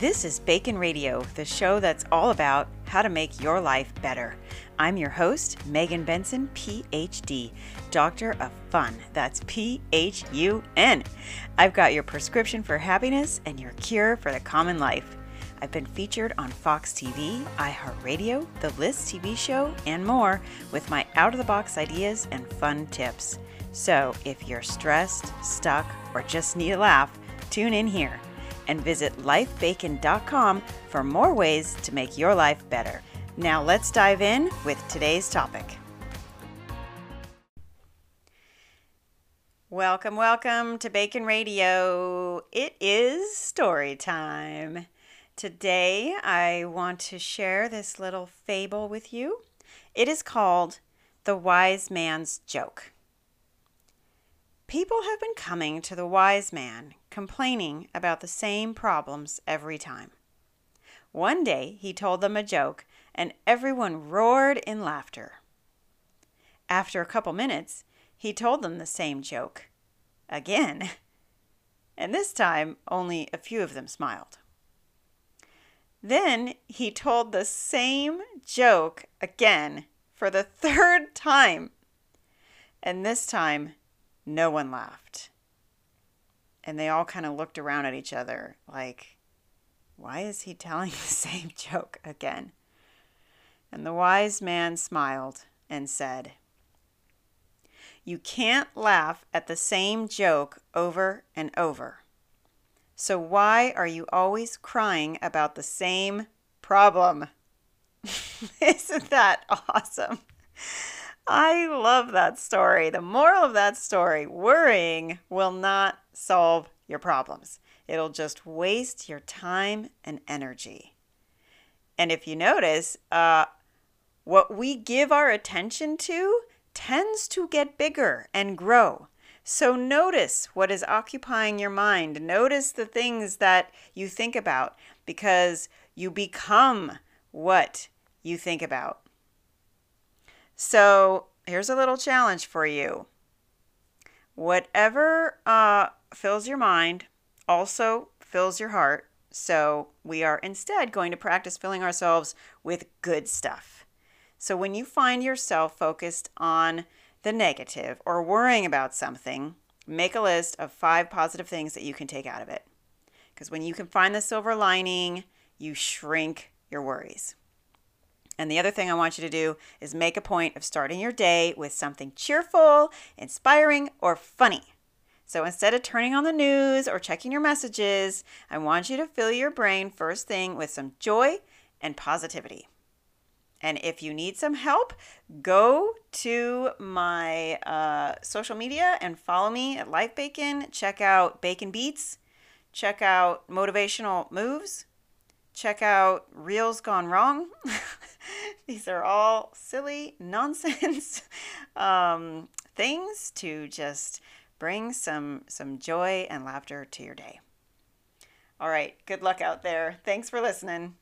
This is Bacon Radio, the show that's all about how to make your life better. I'm your host, Megan Benson, PhD, Doctor of Fun. That's P H U N. I've got your prescription for happiness and your cure for the common life. I've been featured on Fox TV, iHeartRadio, The List TV show, and more with my out of the box ideas and fun tips. So if you're stressed, stuck, or just need a laugh, tune in here and visit lifebacon.com for more ways to make your life better. Now let's dive in with today's topic. Welcome, welcome to Bacon Radio. It is story time. Today I want to share this little fable with you. It is called The Wise Man's Joke. People have been coming to the wise man complaining about the same problems every time. One day he told them a joke, and everyone roared in laughter. After a couple minutes, he told them the same joke again, and this time only a few of them smiled. Then he told the same joke again for the third time, and this time no one laughed and they all kind of looked around at each other like, why is he telling the same joke again? And the wise man smiled and said, You can't laugh at the same joke over and over. So why are you always crying about the same problem? Isn't that awesome? I love that story. The moral of that story worrying will not solve your problems, it'll just waste your time and energy. And if you notice, uh, what we give our attention to tends to get bigger and grow. So notice what is occupying your mind. Notice the things that you think about because you become what you think about. So here's a little challenge for you. Whatever uh, fills your mind also fills your heart. So we are instead going to practice filling ourselves with good stuff. So when you find yourself focused on the negative or worrying about something, make a list of five positive things that you can take out of it. Because when you can find the silver lining, you shrink your worries. And the other thing I want you to do is make a point of starting your day with something cheerful, inspiring, or funny. So instead of turning on the news or checking your messages, I want you to fill your brain first thing with some joy and positivity. And if you need some help, go to my uh, social media and follow me at Life Bacon. Check out Bacon Beats. Check out Motivational Moves. Check out Reels Gone Wrong. These are all silly nonsense um, things to just bring some some joy and laughter to your day. All right, good luck out there. Thanks for listening.